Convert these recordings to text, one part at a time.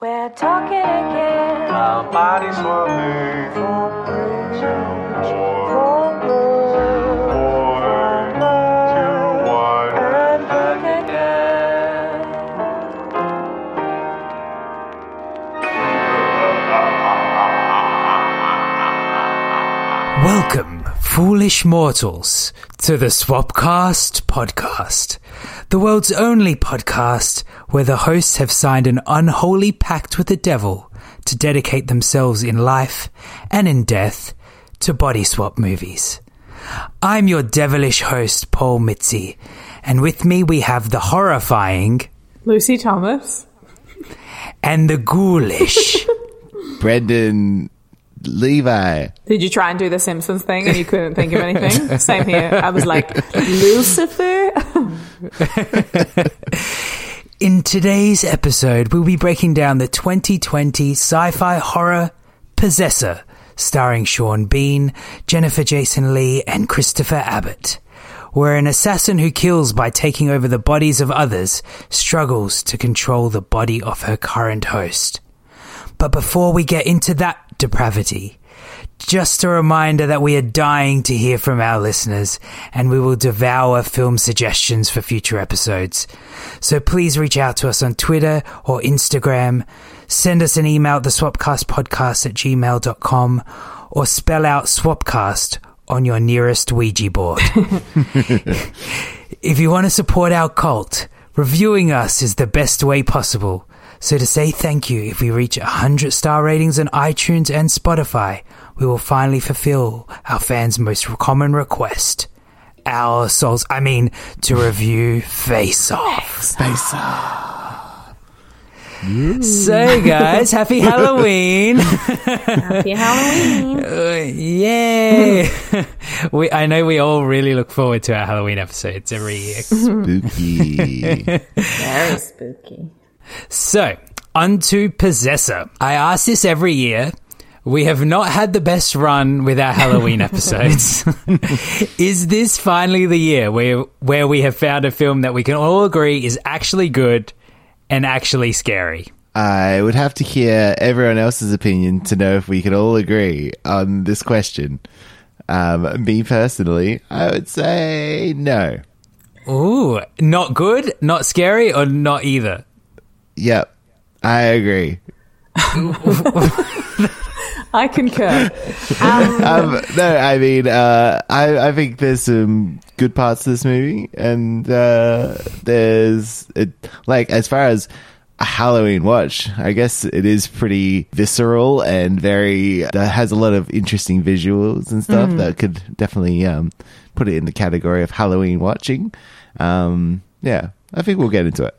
We're talking again. Our body swapping from boy to white And back again. Welcome, foolish mortals, to the Swapcast podcast, the world's only podcast where the hosts have signed an unholy pact with the devil to dedicate themselves in life and in death to body swap movies. I'm your devilish host, Paul Mitzi, and with me we have the horrifying Lucy Thomas. and the ghoulish. Brendan Levi. Did you try and do the Simpsons thing and you couldn't think of anything? Same here. I was like, Lucifer? In today's episode, we'll be breaking down the 2020 sci fi horror Possessor, starring Sean Bean, Jennifer Jason Leigh, and Christopher Abbott, where an assassin who kills by taking over the bodies of others struggles to control the body of her current host. But before we get into that depravity, just a reminder that we are dying to hear from our listeners and we will devour film suggestions for future episodes. So please reach out to us on Twitter or Instagram, send us an email at the swapcastpodcast at gmail.com or spell out swapcast on your nearest Ouija board. if you want to support our cult, reviewing us is the best way possible. So to say thank you, if we reach 100 star ratings on iTunes and Spotify, we will finally fulfill our fans' most common request. Our souls, I mean, to review Face Off. Space Off. So guys, happy Halloween! Happy Halloween. Uh, Yay! we, I know we all really look forward to our Halloween episodes every year. Spooky. Very spooky. So, onto Possessor. I ask this every year. We have not had the best run with our Halloween episodes. is this finally the year where where we have found a film that we can all agree is actually good and actually scary? I would have to hear everyone else's opinion to know if we could all agree on this question. Um, me personally, I would say no. Ooh, not good, not scary, or not either. Yep, I agree. I concur. Um, Um, no, I mean, uh, I, I think there's some good parts to this movie, and uh, there's it, like as far as a Halloween watch, I guess it is pretty visceral and very that has a lot of interesting visuals and stuff that could definitely um, put it in the category of Halloween watching. Um, yeah, I think we'll get into it.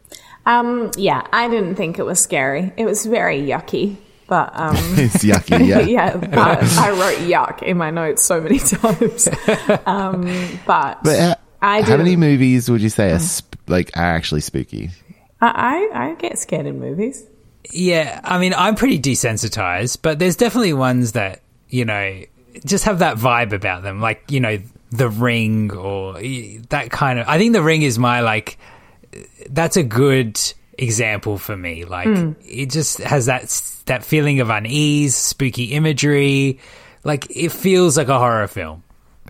Um, yeah, I didn't think it was scary. It was very yucky. But um, It's yucky, yeah. yeah, but I wrote yuck in my notes so many times. Um, but But uh, I how many movies would you say are sp- like are actually spooky? I, I, I get scared in movies. Yeah, I mean, I'm pretty desensitized, but there's definitely ones that, you know, just have that vibe about them. Like, you know, The Ring or that kind of. I think The Ring is my, like, that's a good example for me. Like, it just has that, that feeling of unease, spooky imagery. Like, it feels like a horror film.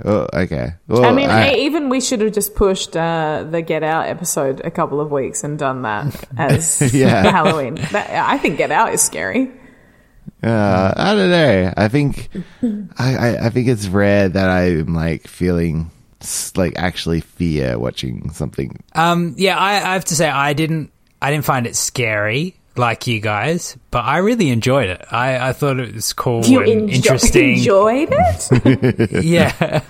Oh, okay. Well, I mean, I- even we should have just pushed uh, the Get Out episode a couple of weeks and done that as Yeah. Halloween. That, I think Get Out is scary. Uh, I don't know. I think I, I, I think it's rare that I'm like feeling s- like actually fear watching something. Um, yeah, I, I have to say I didn't I didn't find it scary like you guys, but I really enjoyed it. I, I thought it was cool You and enjo- interesting. enjoyed it? yeah,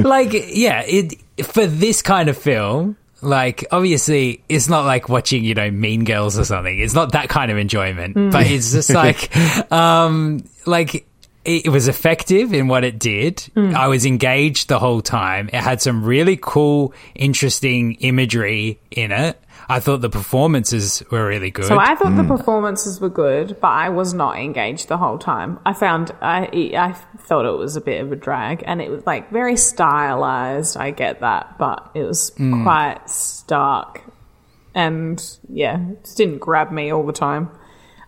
like yeah, it for this kind of film. Like obviously, it's not like watching you know Mean Girls or something. It's not that kind of enjoyment, but it's just like, um, like it, it was effective in what it did. Hmm. I was engaged the whole time. It had some really cool, interesting imagery in it. I thought the performances were really good. so I thought the hmm. performances were good, but I was not engaged the whole time. I found I I thought it was a bit of a drag, and it was like very stylized. I get that, but it was hmm. quite stark, and yeah, it just didn't grab me all the time.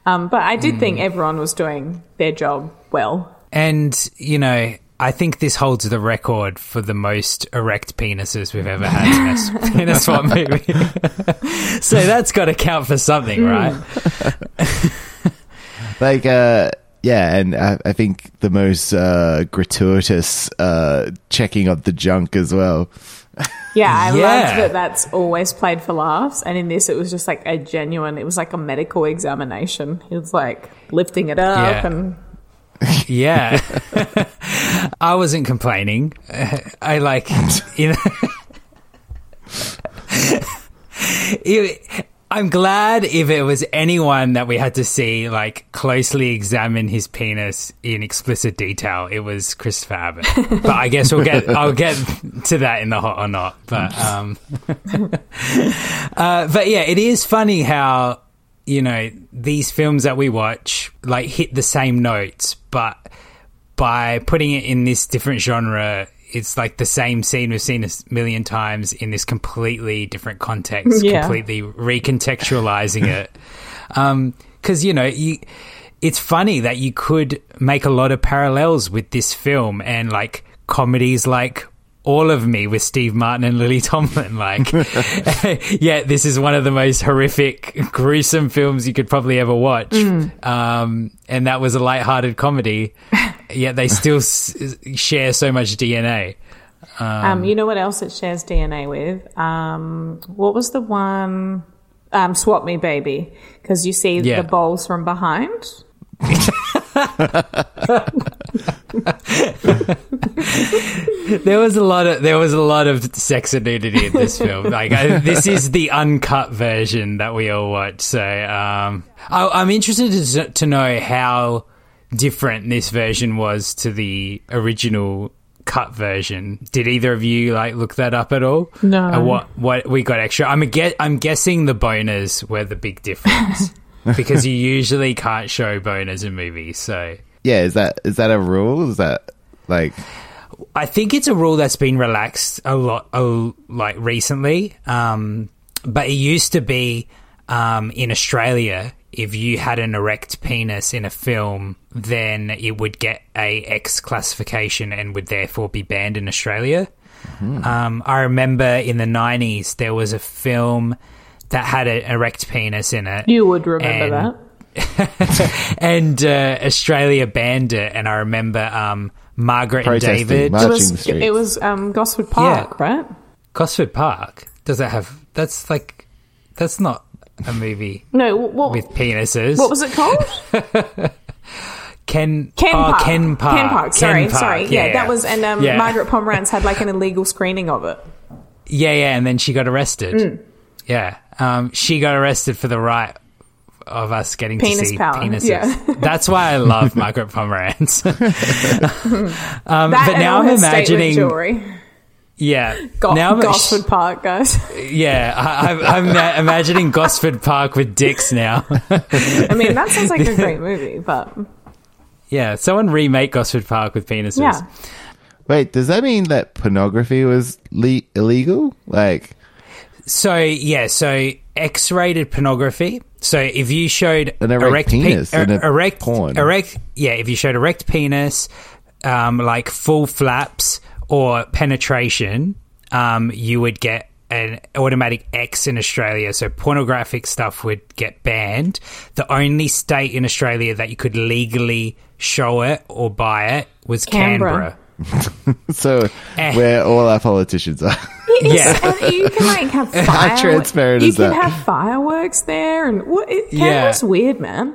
Um, but I did think everyone was doing their job well. And, you know, I think this holds the record for the most erect penises we've ever had in a, s- in a SWAT movie. so that's got to count for something, right? like uh yeah and I, I think the most uh gratuitous uh checking of the junk as well Yeah, I Yeah. loved that that's always played for laughs. And in this, it was just like a genuine, it was like a medical examination. He was like lifting it up Yeah. and Yeah. I wasn't complaining. I like, you know. It- I'm glad if it was anyone that we had to see like closely examine his penis in explicit detail, it was Christopher Abbott. But I guess we'll get I'll get to that in the hot or not. But um uh, but yeah, it is funny how you know these films that we watch like hit the same notes, but by putting it in this different genre, it's like the same scene we've seen a million times in this completely different context, Yeah. completely recontextualizing it. Um, because you know you. It's funny that you could make a lot of parallels with this film and like comedies like All of Me with Steve Martin and Lily Tomlin. Like, yeah, this is one of the most horrific, gruesome films you could probably ever watch. Um, and that was a light-hearted comedy. Yet they still s- share so much DNA. Um, you know what else it shares DNA with? Um, what was the one? Um, Swap Me Baby. Because you see Yeah. the bowls from behind. There was a lot of there was a lot of sex and nudity in this film. Like I, this is the uncut version that we all watch. So um, I, I'm interested to, to know how different this version was to the original cut version. Did either of you like look that up at all? No. And what what we got extra? I'm a get. I'm guessing the boners were the big difference because you usually can't show boners in movies. So yeah is that is that a rule is that like I think it's a rule that's been relaxed a lot, a, like recently. Um, but it used to be um, in Australia, if you had an erect penis in a film, then it would get a X classification and would therefore be banned in Australia. Um, I remember in the nineties there was a film that had an erect penis in it. You would remember And- that. and uh, Australia banned it, and I remember um, Margaret and David. It was, it was um, Gosford Park, right? Gosford Park. Does that have? That's like, that's not a movie No, what, with penises. what was it called? Ken? Ken oh, Park. Ken Park. Ken Park. Sorry, Ken Park. sorry. Yeah, that was, and um, Yeah. Margaret Pomeranz had like an illegal screening of it. Yeah, yeah, and then she got arrested. Mm. Yeah, um, she got arrested for the right of us getting Penis to see power, penises. yeah. That's why I love Margaret Pomeranz. um, but now I'm her state with imagining. Yeah, Go- now I'm- Gosford Park, guys. Yeah, I, I'm, I'm uh, imagining Gosford Park with dicks now. I mean, that sounds like a great movie, but yeah, someone remake Gosford Park with penises. yeah. wait does that mean that pornography was le- illegal like So yeah, so X-rated pornography. So if you showed An erect pe- penis in a erect porn. erect, yeah, if you showed erect penis, um, like full flaps or penetration, um, you would get an automatic X in Australia. So pornographic stuff would get banned. The only state in Australia that you could legally show it or buy it was Canberra. Canberra. so Eh. where all our politicians are Yeah. And you can like have How transparent you is can that? have fireworks there, and what? It, Yeah. Canberra's weird, man.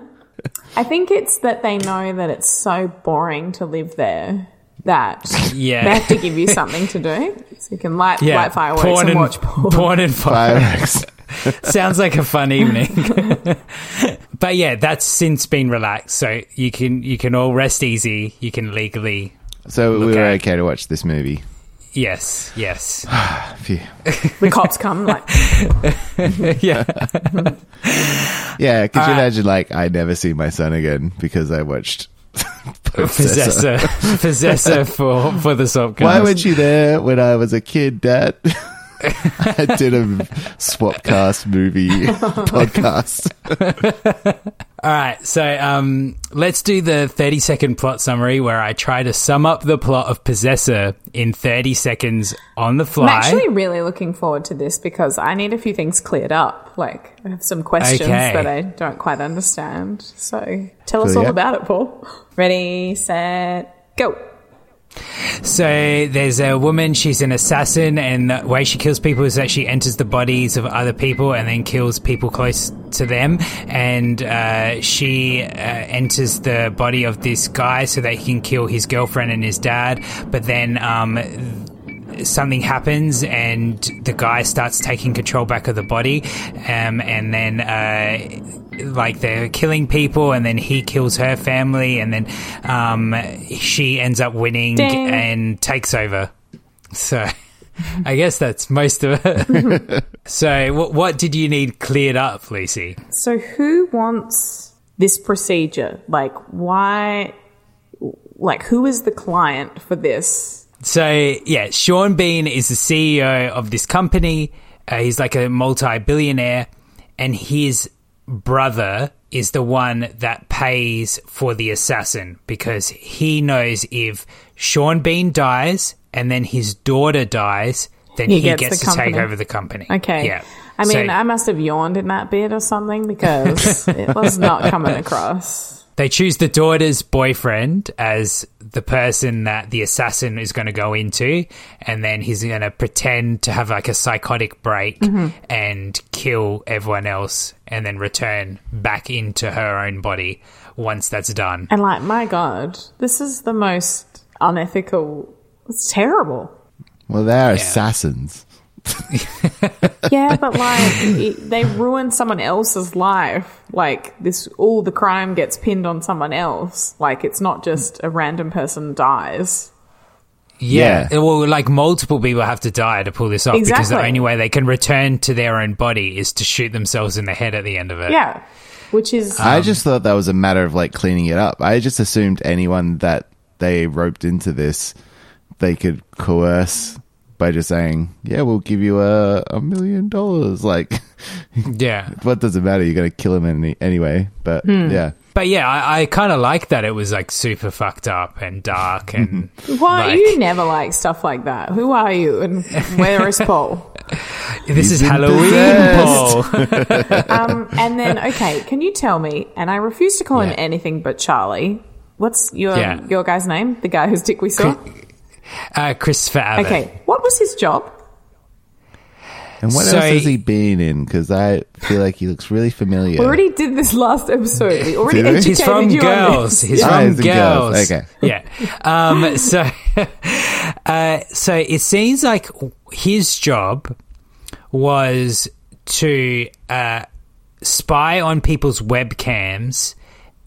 I think it's that they know that it's so boring to live there that Yeah. they have to give you something to do, so you can light Yeah, light fireworks porn and, watch porn. porn and fireworks Sounds like a fun evening. but yeah, that's since been relaxed, so you can you can all rest easy. You can legally, so we Look were at- okay to watch this movie yes, yes, Phew. The cops come like, yeah, yeah could you Uh, imagine like i never see my son again because i watched Possessor. possessor, possessor for for the Swapcast. Why weren't you there when I was a kid, Dad? I did a Swapcast movie podcast. All right, so um, let's do the 30 second plot summary where I try to sum up the plot of Possessor in 30 seconds on the fly. I'm actually really looking forward to this because I need a few things cleared up. Like, I have some questions Okay. that I don't quite understand. So, tell us Cool, all yeah. about it, Paul. Ready, set, go. So there's a woman, she's an assassin, and the way she kills people is that she enters the bodies of other people and then kills people close to them. And uh, she uh, enters the body of this guy so that he can kill his girlfriend and his dad. But then um, something happens and the guy starts taking control back of the body um, and then uh, like they're killing people and then he kills her family and then um, she ends up winning Ding. and takes over so i guess that's most of it so what, what did you need cleared up lucy So, who wants this procedure? Like, why? Like, who is the client for this? So yeah, Sean Bean is the CEO of this company. Uh, he's like a multi-billionaire, and his brother is the one that pays for the assassin because he knows if Sean Bean dies and then his daughter dies, then He he, gets gets, to take over the company. Okay. Yeah. I mean, So- I must have yawned in that bit or something because it was not coming across. They choose the daughter's boyfriend as the person that the assassin is going to go into, and then he's going to pretend to have like a psychotic break mm-hmm. and kill everyone else, and then return back into her own body once that's done. And like, my God, this is the most unethical. It's terrible. Well, they're assassins. Yeah, but like, it, they ruin someone else's life. Like this, all the crime gets pinned on someone else. Like it's not just a random person dies. Yeah. Yeah. Well, like multiple people have to die to pull this off because the only way they can return to their own body is to shoot themselves in the head at the end of it. Yeah, which is I um, just thought that was a matter of like cleaning it up. I just assumed anyone that they roped into this, they could coerce by just saying, "Yeah, we'll give you a a million dollars." Like, Yeah. what does it matter? You're gonna kill him any, anyway. But Hmm. yeah, But yeah, I, I kind of like that it was like super fucked up and dark and why like- you never like stuff like that. Who are you and where is Paul? this is Halloween, possessed. Paul. Um, and then okay, can you tell me? And I refuse to call him anything but Charlie. What's your Yeah. your guy's name? The guy whose dick we saw. Uh, Christopher Abbott. Okay, what was his job? and what So- else has he been in? Because I feel like he looks really familiar. We already did this last episode. We already Did educated He's from you on Girls. this. He's Ah, from he's in Girls. Girls. Okay. Yeah. Um, so, uh, so it seems like his job was to uh, spy on people's webcams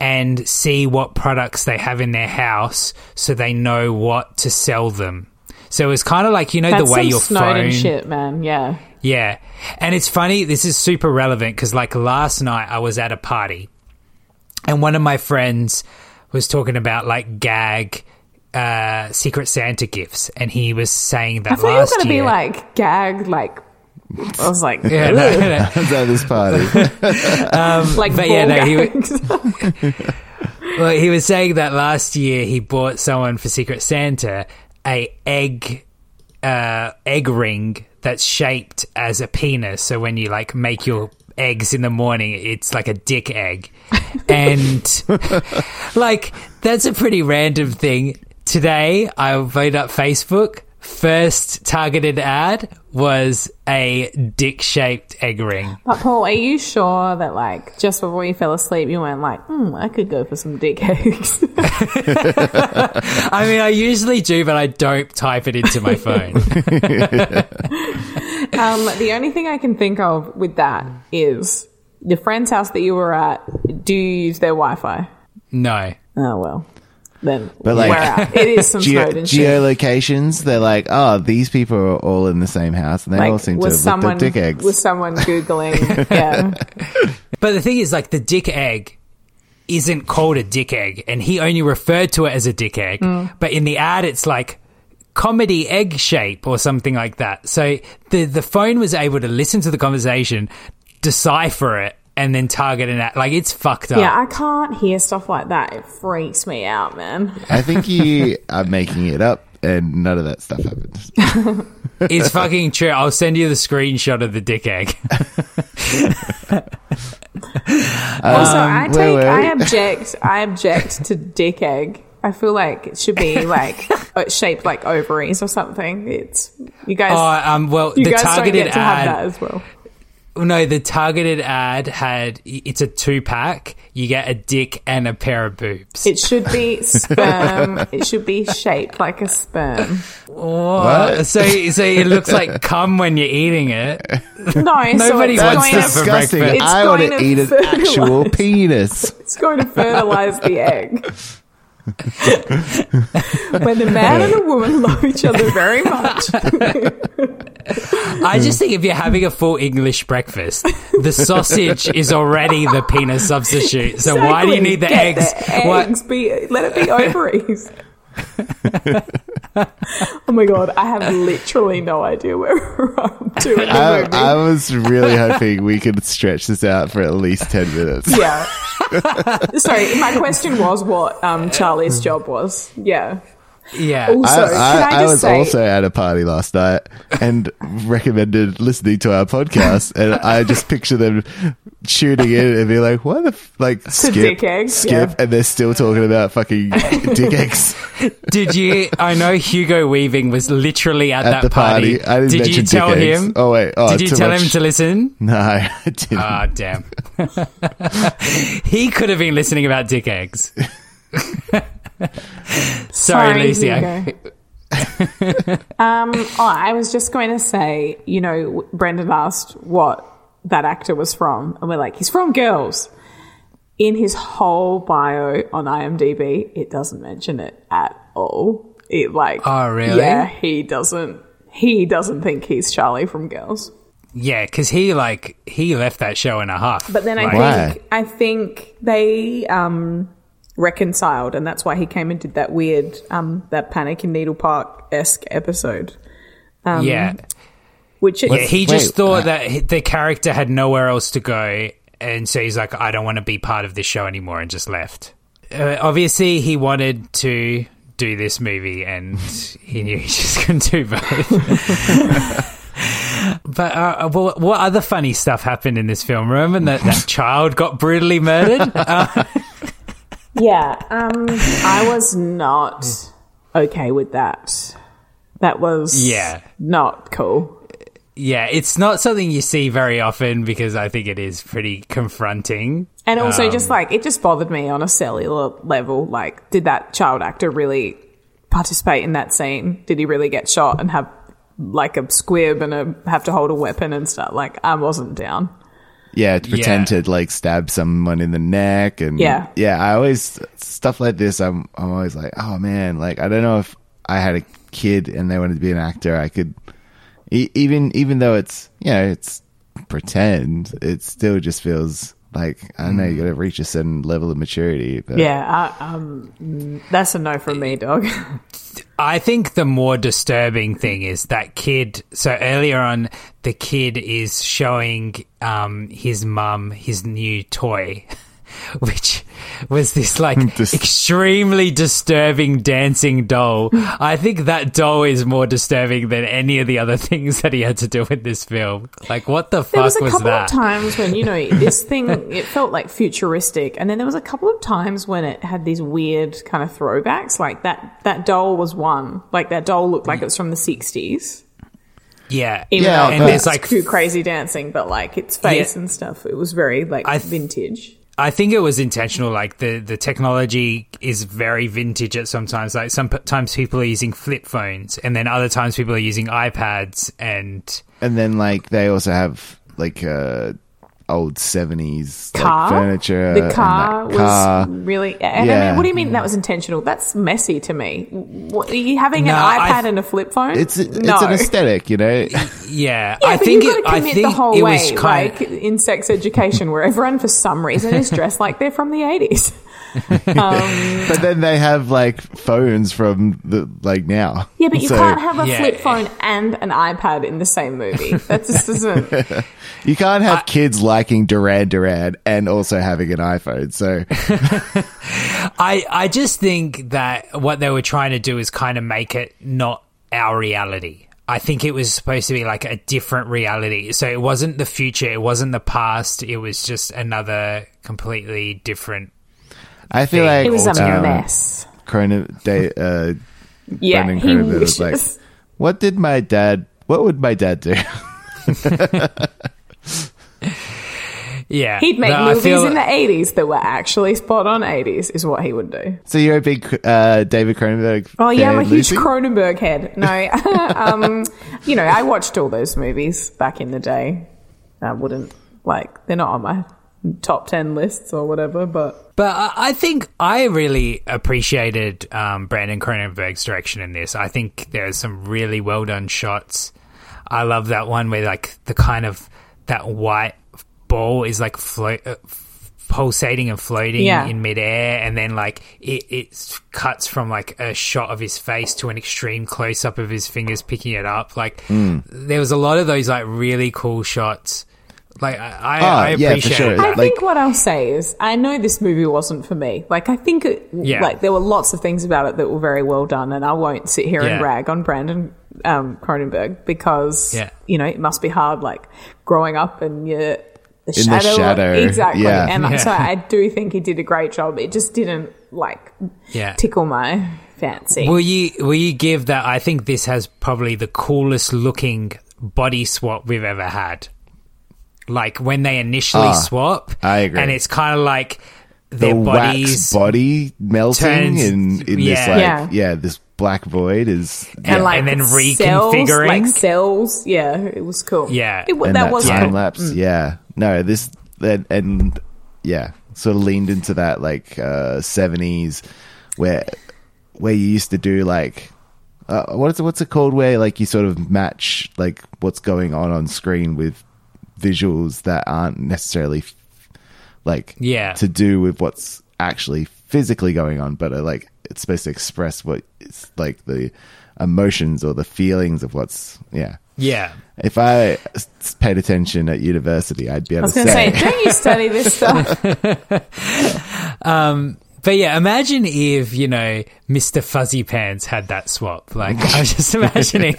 and see what products they have in their house, so they know what to sell them. So it's kind of like you know That's the way your Snowden phone. shit, man. Yeah. Yeah. And it's funny, this is super relevant because, like, last night I was at a party and one of my friends was talking about, like, gag uh, Secret Santa gifts. And he was saying that I thought you were last going to be like gag, like. I was like, yeah, no, no. I was at this party. like but yeah, no, he wa- gags. Well, he was saying that last year he bought someone for Secret Santa a egg uh, egg ring that's shaped as a penis. So when you like make your eggs in the morning, it's like a dick egg, and like that's a pretty random thing. Today, I voted up Facebook. First targeted ad was a dick shaped egg ring. But Paul, are you sure that like just before you fell asleep, you weren't like, hmm, I could go for some dick eggs? I mean, I usually do, but I don't type it into my phone. um, the only thing I can think of with that is the friend's house that you were at. Do you use their Wi-Fi? no. Oh well, then But, like, we're out. It is some Geo- Snowden geolocations, they're like, oh, these people are all in the same house, and they all seem to was have looked someone at dick eggs. was someone googling? yeah, But the thing is, like, the dick egg isn't called a dick egg, and he only referred to it as a dick egg. Mm. But in the ad, it's like comedy egg shape or something like that. So the the phone was able to listen to the conversation, decipher it, and then target an ad. Like it's fucked up. Yeah, I can't hear stuff like that. It freaks me out, man. I think you are making it up, and none of that stuff happens. It's fucking true. I'll send you the screenshot of the dick egg. Also, I take, wait. I object, I object to dick egg. I feel like it should be like uh, shaped like ovaries or something. It's you guys. Oh, um, well, you the guys don't targeted get to have ad. that as well. No, the targeted ad had it's a two pack. You get a dick and a pair of boobs. It should be sperm. it should be shaped like a sperm. What? So, so it looks like cum when you're eating it. No, Nobody so it's wants going that to, for Disgusting. breakfast. It's I want going to to eat an actual penis. It's going to fertilize the egg. when the man and the woman love each other very much. I just think if you're having a full English breakfast, the sausage is already the penis substitute. So why do you need the Get eggs? The eggs be, let it be ovaries. Oh my god, I have literally no idea where we're up to I, movie. I was really hoping we could stretch this out for at least 10 minutes. yeah. Sorry, my question was what um, Charlie's job was. Yeah. Yeah. Also, I, can I, I I was say, also at a party last night and recommended listening to our podcast, and I just picture them tuning in and be like, "What the f-? like skip, dick eggs, skip," yeah. and they're still talking about fucking dick eggs Did you? I know Hugo Weaving was literally at, at that the party. I didn't Did mention you tell dick eggs. him? Oh wait, oh, Did you tell much. him to listen? No, I didn't. Ah, damn. he could have been listening about dick eggs. Sorry, Sorry, Lucy. I- um, oh, I was just going to say, you know, Brendan asked what that actor was from, and we're like, he's from Girls. In his whole bio on IMDb, it doesn't mention it at all. It like, Oh, really? Yeah, he doesn't. He doesn't think he's Charlie from Girls. Yeah, because he like he left that show in a huff. But then I Like, Why? think I think they um, reconciled, and that's why he came and did that weird um, that Panic in Needle Park esque episode. Um, yeah, which it, yeah. He just Wait, thought uh, that the character had nowhere else to go, and so he's like, I don't want to be part of this show anymore, and just left. Uh, obviously, he wanted to do this movie, and he knew he just couldn't do both. But uh, what, what other funny stuff happened in this film? Remember that that child got brutally murdered? Uh, yeah, um, I was not okay with that. That was Yeah. not cool. yeah, it's not something you see very often because I think it is pretty confronting. And also, Um, just like it just bothered me on a cellular level. Like, did that child actor really participate in that scene? Did he really get shot and have like a squib and a, have to hold a weapon and stuff? Like, I wasn't down. Yeah, to pretend Yeah. to like stab someone in the neck and Yeah. yeah. I always stuff like this. I'm I'm always like, oh man, like I don't know if I had a kid and they wanted to be an actor, I could e- even even though it's you know it's pretend, it still just feels like I know. You got to reach a certain level of maturity. But Yeah, I, um, mm, that's a no from me, dog. I think the more disturbing thing is that kid. So earlier on, the kid is showing um, his mum his new toy, which was this like Dis- extremely disturbing dancing doll. I think that doll is more disturbing than any of the other things that he had to do in this film. Like, what the There fuck was a was couple that? of times when you know this thing it felt like futuristic, and then there was a couple of times when it had these weird kind of throwbacks. Like that that doll was one. Like that doll looked like it was from the sixties. yeah, Even Yeah, and there's it's like too crazy dancing, but like its face Yeah. and stuff, it was very like I th- vintage. I think it was intentional. Like the, the technology is very vintage at sometimes. Like sometimes people are using flip phones, and then other times people are using iPads. And and then like they also have like uh old seventies like, Car, furniture. the and car was car. really. And I Yeah. mean, what do you mean that was intentional? That's messy to me. What, are you having No, an I- iPad and a flip phone? It's it's no. an aesthetic, you know. yeah, Yeah, I but think you've got to I commit think the whole it way, was kind. like in sex education, where everyone for some reason is dressed like they're from the eighties. Um, but then they have like phones from the like now. Yeah, but you So can't have a Yeah. flip phone and an iPad in the same movie. That just doesn't. You can't have kids liking Duran Duran and also having an iPhone. So I I just think that what they were trying to do is kind of make it not our reality. I think it was supposed to be like a different reality. So it wasn't the future, it wasn't the past, it was just another completely different I feel like It was a um, mess. Cronin, they, uh, Yeah, Brendan he Cronenberg was wishes. like, "What did my dad? What would my dad do?" Yeah. He'd make But I movies feel- in the 80s that were actually spot on 80s, is what he would do. so you're a big uh, David Cronenberg. Oh, yeah, I'm a fan, huge Lucy? Cronenberg head. No, um, you know, I watched all those movies back in the day. I wouldn't, like, they're not on my top 10 lists or whatever, but But I I think I really appreciated um, Brandon Cronenberg's direction in this. I think there's some really well done shots. I love that one where like the kind of that white ball is like float. Uh, pulsating and floating Yeah. in midair and then like it, it cuts from like a shot of his face to an extreme close up of his fingers picking it up like Hmm. there was a lot of those like really cool shots like i, I, Oh, I yeah, for appreciate sure. that I Like- think what I'll say is, I know this movie wasn't for me. Like, I think, it, Yeah. like, there were lots of things about it that were very well done, and I won't sit here Yeah. and rag on Brandon um, Cronenberg because, Yeah. you know, it must be hard, like, growing up and you're the In the shadow. shadow, exactly. yeah. And Yeah. so I do think he did a great job. It just didn't, like, Yeah. tickle my fancy. Will you will you give that? I think this has probably the coolest looking body swap we've ever had. Like when they initially Ah, swap, I agree. and it's kind of like the their wax bodies, body melting turns- in, in this like Yeah. yeah. this black void is and like and then cells, reconfiguring. like cells. Yeah, it was cool. Yeah. it, and that, that, was time cool. lapse yeah no this that and yeah sort of leaned into that like uh 70s where where you used to do like uh, what's it, what's it called where like you sort of match like what's going on on screen with visuals that aren't necessarily f- like Yeah. to do with what's actually physically going on but are like it's supposed to express what it's like the emotions or the feelings of what's yeah yeah. if I s- paid attention at university, I'd be I able was to going to say, say, don't you study this stuff? Um, But yeah, imagine if you know Mister Fuzzy Pants had that swap. Like I was just imagining,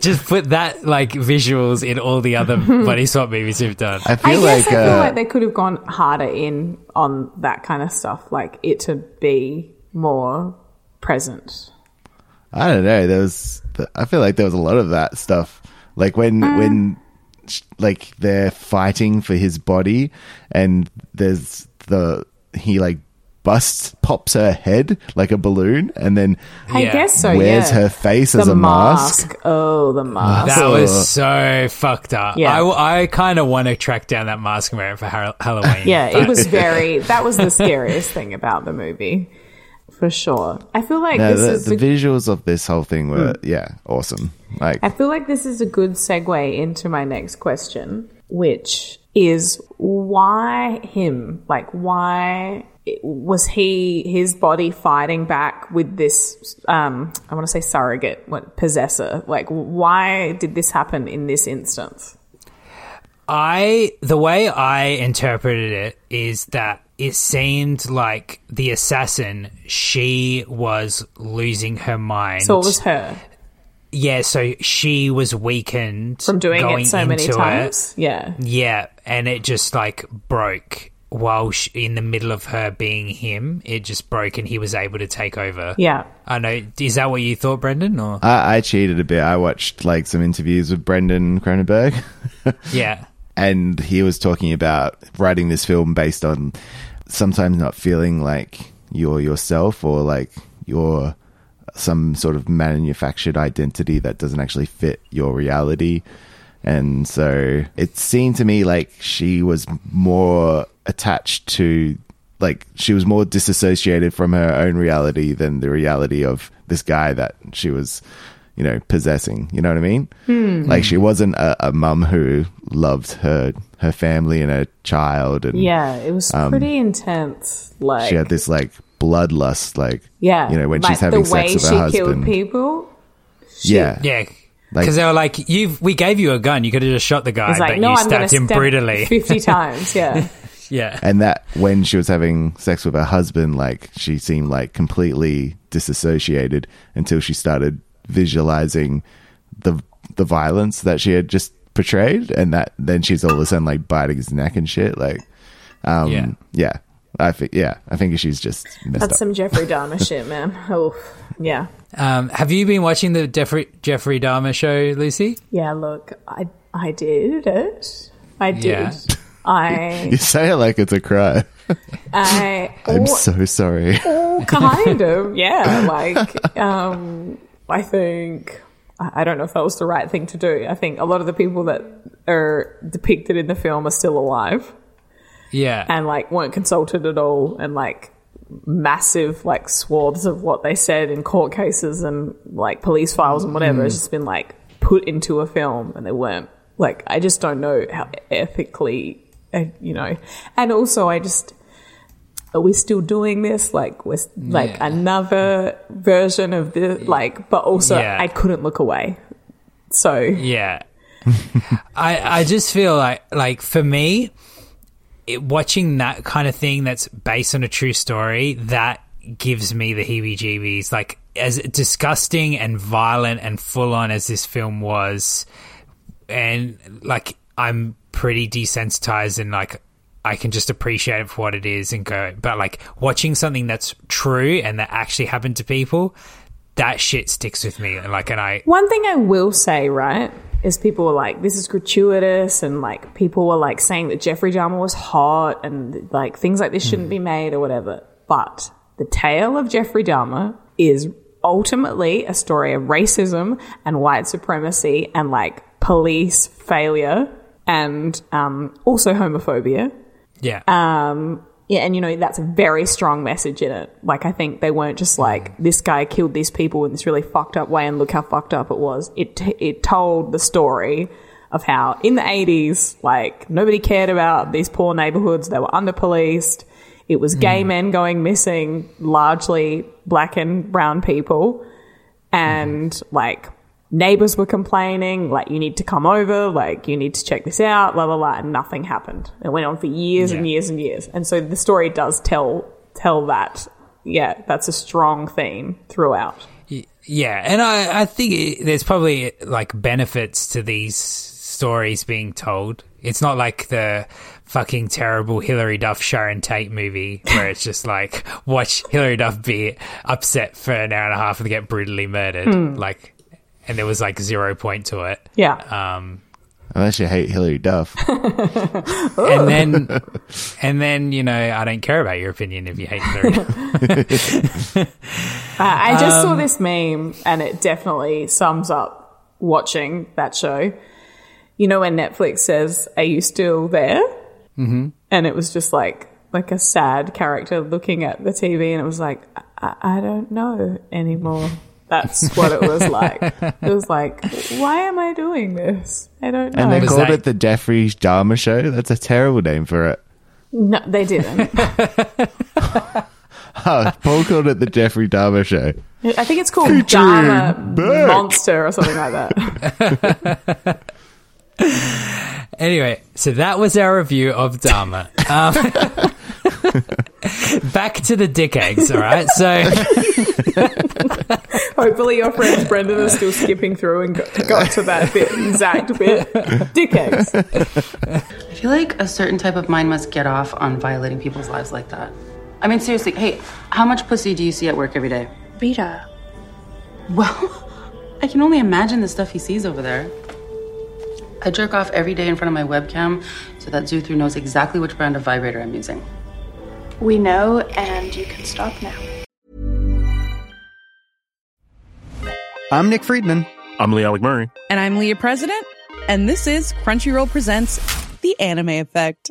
just put that like visuals in all the other body swap movies we've done. I I feel guess like, I feel uh, like they could have gone harder in on that kind of stuff, like it to be more present. I don't know. There was, I feel like there was a lot of that stuff. Like when, when, like they're fighting for his body, and there's the he like busts, pops her head like a balloon, and then I Yeah. guess so. wears yeah. her face the as a mask. Oh, the mask. That Oh. was so fucked up. Yeah. I, I kind of want to track down that mask and wear it for Har- Halloween. yeah, But- it was very. That was the scariest thing about the movie, for sure. I feel like No, this the, is the a visuals of this whole thing were hmm. yeah awesome. Like I feel like this is a good segue into my next question, which is why him? Like, why was he his body fighting back with this? Um, I want to say surrogate, what possessor? Like, why did this happen in this instance? I the way I interpreted it is that it seemed like the assassin she was losing her mind. So it was her yeah, so she was weakened from doing it so many times. Yeah, Yeah, and it just like broke while she, in the middle of her being him. It just broke, and he was able to take over. yeah. I know. Is that what you thought, Brendan? Or I, I cheated a bit. I watched like some interviews with Brandon Cronenberg. yeah, and he was talking about writing this film based on sometimes not feeling like you're yourself or like you're some sort of manufactured identity that doesn't actually fit your reality. And so it seemed to me like she was more attached to, like, she was more disassociated from her own reality than the reality of this guy that she was, you know, possessing. You know what I mean? Like she wasn't a, a mum who loved her her family and her child, and Yeah, it was pretty intense. Like Um, she had this like bloodlust, like yeah, you know, when like, she's having the way sex with she her killed husband. people. yeah, Yeah. Like- Because they were like, "You've we gave you a gun. You could have just shot the guy, like but no, you I'm stabbed him stab brutally." fifty times. Yeah, yeah, and that when she was having sex with her husband, like she seemed like completely disassociated until she started visualizing the the violence that she had just portrayed, and that then she's all of a sudden like biting his neck and shit. Like, um, Yeah. yeah, I think, yeah, I think she's just messed that's up. some Jeffrey Dahmer shit, man. Oh, yeah, Um, have you been watching the Jeffrey Jeffrey Dahmer show, Lucy? yeah. Look, I I did it. I did. Yeah. I you say it like it's a crime. I I'm all- so sorry. all kind of yeah like um i think i I don't know if that was the right thing to do i think a lot of the people that are depicted in the film are still alive Yeah, and like weren't consulted at all and like massive like swaths of what they said in court cases and like police files and whatever has just been like put into a film and they weren't like i just don't know how ethically uh, you know and also i just are we still doing this like we're like Yeah. another version of the like but also Yeah. i couldn't look away so yeah. I I just feel like like for me, it, watching that kind of thing that's based on a true story that gives me the heebie-jeebies. Like as disgusting and violent and full on as this film was, and like I'm pretty desensitized and like I can just appreciate it for what it is and go. But like watching something that's true and that actually happened to people, that shit sticks with me. And like, and I One thing I will say, right, is people were like, this is gratuitous, and like people were like saying that Jeffrey Dahmer was hot, and like things like this shouldn't hmm. be made or whatever. But the tale of Jeffrey Dahmer is ultimately a story of racism and white supremacy and like police failure and um, also homophobia. yeah. Um, yeah, and you know that's a very strong message in it. Like I think they weren't just like this guy killed these people in this really fucked up way, and look how fucked up it was. It t- it told the story of how in the eighties, like nobody cared about these poor neighborhoods; they were underpoliced. It was gay men going missing, largely black and brown people, and like neighbors were complaining, like you need to come over, like you need to check this out, blah blah blah, and nothing happened. It went on for years and years and years, and so the story does tell tell that. Yeah, that's a strong theme throughout. Yeah, and I, I think it, there's probably like benefits to these stories being told. It's not like the fucking terrible Hilary Duff Sharon Tate movie where it's just like watch Hilary Duff be upset for an hour and a half and get brutally murdered. Hmm. Like, and there was like zero point to it. Yeah, Um, Unless you hate Hilary Duff. and then, and then you know, I don't care about your opinion if you hate Hilary. Duff. uh, I just Um, saw this meme, and it definitely sums up watching that show. You know when Netflix says, "Are you still there?" Mm-hmm. And it was just like like a sad character looking at the TV, and it was like, I, I don't know anymore. That's what it was like. it was like, why am I doing this? I don't know. And they called that- it the Jeffrey Dahmer Show. That's a terrible name for it. no, they didn't. Oh, Paul called it the Jeffrey Dahmer Show. I think it's called Featuring Dharma Beck. Monster or something like that. Anyway, so that was our review of Dahmer. Um, back to the dick eggs, all right? So, Hopefully, your friends Brendan are still skipping through and got, got to that bit, exact bit. Dick eggs. I feel like a certain type of mind must get off on violating people's lives like that. I mean, seriously, hey, how much pussy do you see at work every day? Rita, Well, I can only imagine the stuff he sees over there. I jerk off every day in front of my webcam so that Zuthru knows exactly which brand of vibrator I'm using. we know, and you can stop now. I'm Nick Friedman. I'm Lee Alec Murray. And I'm Leah President, and this is Crunchyroll Presents The Anime Effect.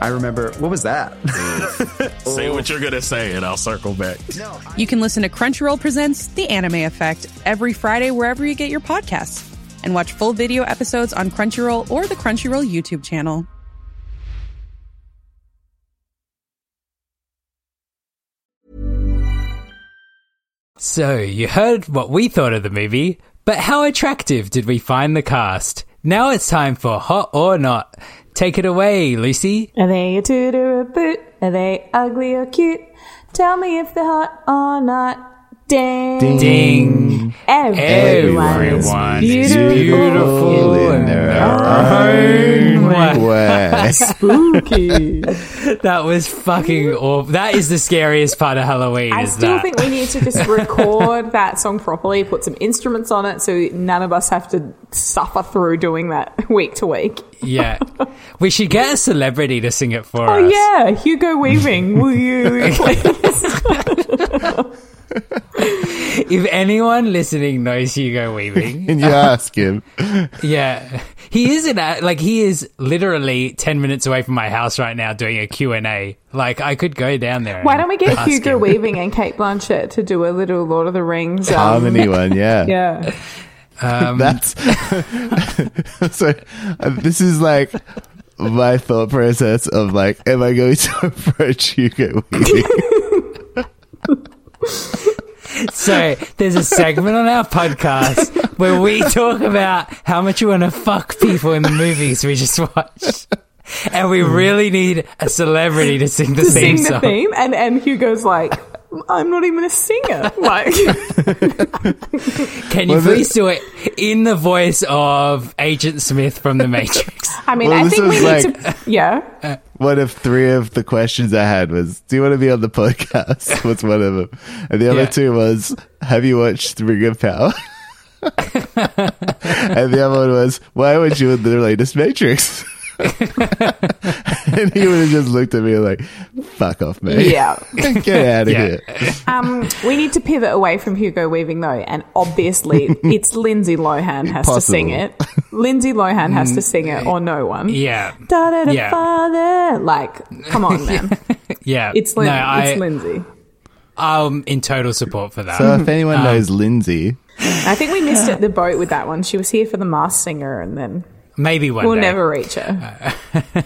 I remember, what was that? Say what you're gonna say, and I'll circle back. You can listen to Crunchyroll Presents The Anime Effect every Friday wherever you get your podcasts. And watch full video episodes on Crunchyroll or the Crunchyroll YouTube channel. So, you heard what we thought of the movie, but how attractive did we find the cast? Now it's time for Hot or Not. Take it away, Lucy. Are they a toot or a boot? Are they ugly or cute? Tell me if they're hot or not. Ding. Ding. Everyone, Everyone is is beautiful. beautiful in their own way. Spooky. That was fucking awful. That is the scariest part of Halloween, I still that. think we need to just record that song properly, put some instruments on it so none of us have to suffer through doing that week to week. yeah. We should get a celebrity to sing it for Oh, us. Oh, yeah. Hugo Weaving, will you please? If anyone listening knows Hugo Weaving, And you ask him. yeah, he is in a, like he is literally ten minutes away from my house right now doing a Q and A. Like I could go down there. Why and don't we get ask Hugo him. Weaving and Cate Blanchett to do a little Lord of the Rings um, Harmony one, yeah. Yeah. Um, That's so. uh, this is like my thought process of like, am I going to approach Hugo Weaving? So there's a segment on our podcast where we talk about how much we want to fuck people in the movies we just watched. And we mm. really need a celebrity to sing the to theme sing the song. theme, and and Hugo's like, I'm not even a singer. Like, Can you Was it- please do it in the voice of Agent Smith from The Matrix? I mean, Well, I think we was need to, yeah. one of three of the questions I had was, "Do you want to be on the podcast?" Was one of them, and the other Yeah. two was, "Have you watched Ring of Power?" and the other one was, "Why would you in the latest Matrix?" and he would have just looked at me like, "Fuck off, mate! Yeah. get out of Yeah. here." Um, we need to pivot away from Hugo Weaving though, and obviously it's Lindsay Lohan has to sing it. Lindsay Lohan has to sing it, or no one. Yeah. Da da da Yeah. father. Like, come on, man. Yeah. It's Lin- no, I, it's Lindsay. I'm in total support for that. So if anyone knows Lindsay, I think we missed it the boat with that one. She was here for the Masked Singer, and then Maybe one we'll day. never reach her.